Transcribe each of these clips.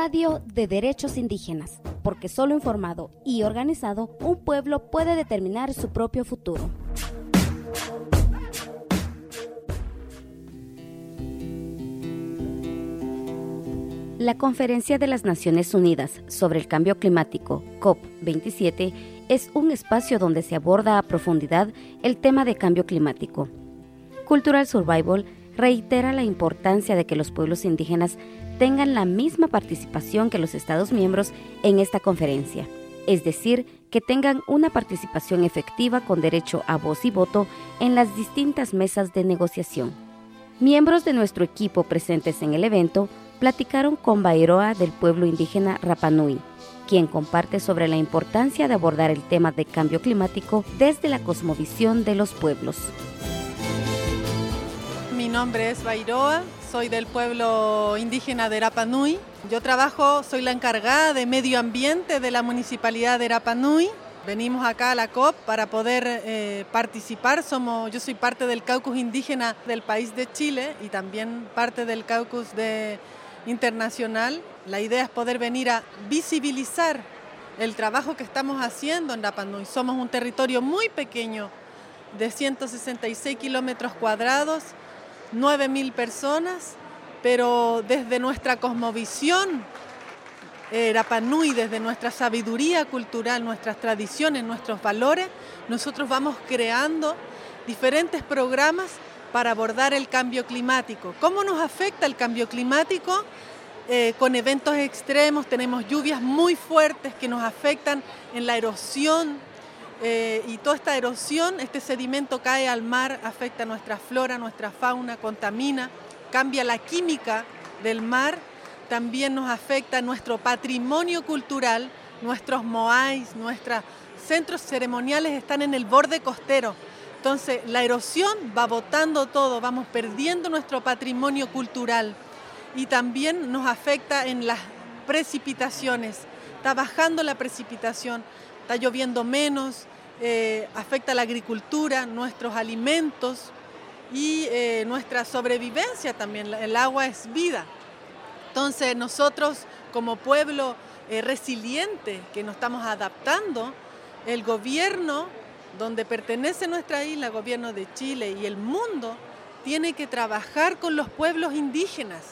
Radio de Derechos Indígenas, porque solo informado y organizado un pueblo puede determinar su propio futuro. La Conferencia de las Naciones Unidas sobre el Cambio Climático, COP27, es un espacio donde se aborda a profundidad el tema de cambio climático. Cultural Survival reitera la importancia de que los pueblos indígenas tengan la misma participación que los Estados miembros en esta conferencia, es decir, que tengan una participación efectiva con derecho a voz y voto en las distintas mesas de negociación. Miembros de nuestro equipo presentes en el evento platicaron con Bairoa del pueblo indígena Rapanui, quien comparte sobre la importancia de abordar el tema de cambio climático desde la cosmovisión de los pueblos. Mi nombre es Bairoa, soy del pueblo indígena de Rapanui. Yo trabajo, soy la encargada de medio ambiente de la municipalidad de Rapanui. Venimos acá a la COP para poder eh, participar. Somos, yo soy parte del caucus indígena del país de Chile y también parte del caucus de internacional. La idea es poder venir a visibilizar el trabajo que estamos haciendo en Rapanui. Somos un territorio muy pequeño de 166 kilómetros cuadrados, 9.000 personas, pero desde nuestra cosmovisión eh, Rapanui, desde nuestra sabiduría cultural, nuestras tradiciones, nuestros valores, nosotros vamos creando diferentes programas para abordar el cambio climático. ¿Cómo nos afecta el cambio climático? Eh, con eventos extremos, tenemos lluvias muy fuertes que nos afectan en la erosión eh, y toda esta erosión, este sedimento cae al mar, afecta nuestra flora, nuestra fauna, contamina, cambia la química del mar, también nos afecta nuestro patrimonio cultural, nuestros moais, nuestros centros ceremoniales están en el borde costero, entonces, la erosión va botando todo, vamos perdiendo nuestro patrimonio cultural y también nos afecta en las precipitaciones. Está bajando la precipitación, está lloviendo menos, eh, afecta la agricultura, nuestros alimentos y eh, nuestra sobrevivencia también. El agua es vida. Entonces, nosotros como pueblo eh, resiliente que nos estamos adaptando, el gobierno donde pertenece nuestra isla, gobierno de Chile y el mundo, tiene que trabajar con los pueblos indígenas.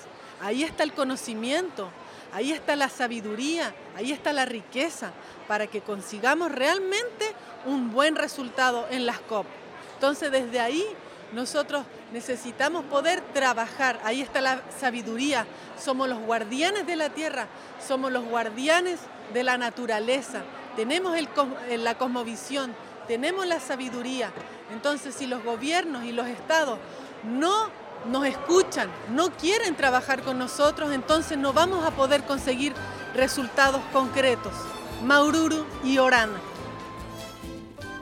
Ahí está el conocimiento, ahí está la sabiduría, ahí está la riqueza, para que consigamos realmente un buen resultado en las COP. Entonces desde ahí nosotros necesitamos poder trabajar, ahí está la sabiduría, somos los guardianes de la tierra, somos los guardianes de la naturaleza, tenemos la cosmovisión, tenemos la sabiduría. Entonces, si los gobiernos y los estados no nos escuchan, no quieren trabajar con nosotros, entonces no vamos a poder conseguir resultados concretos. Maururu y Orana.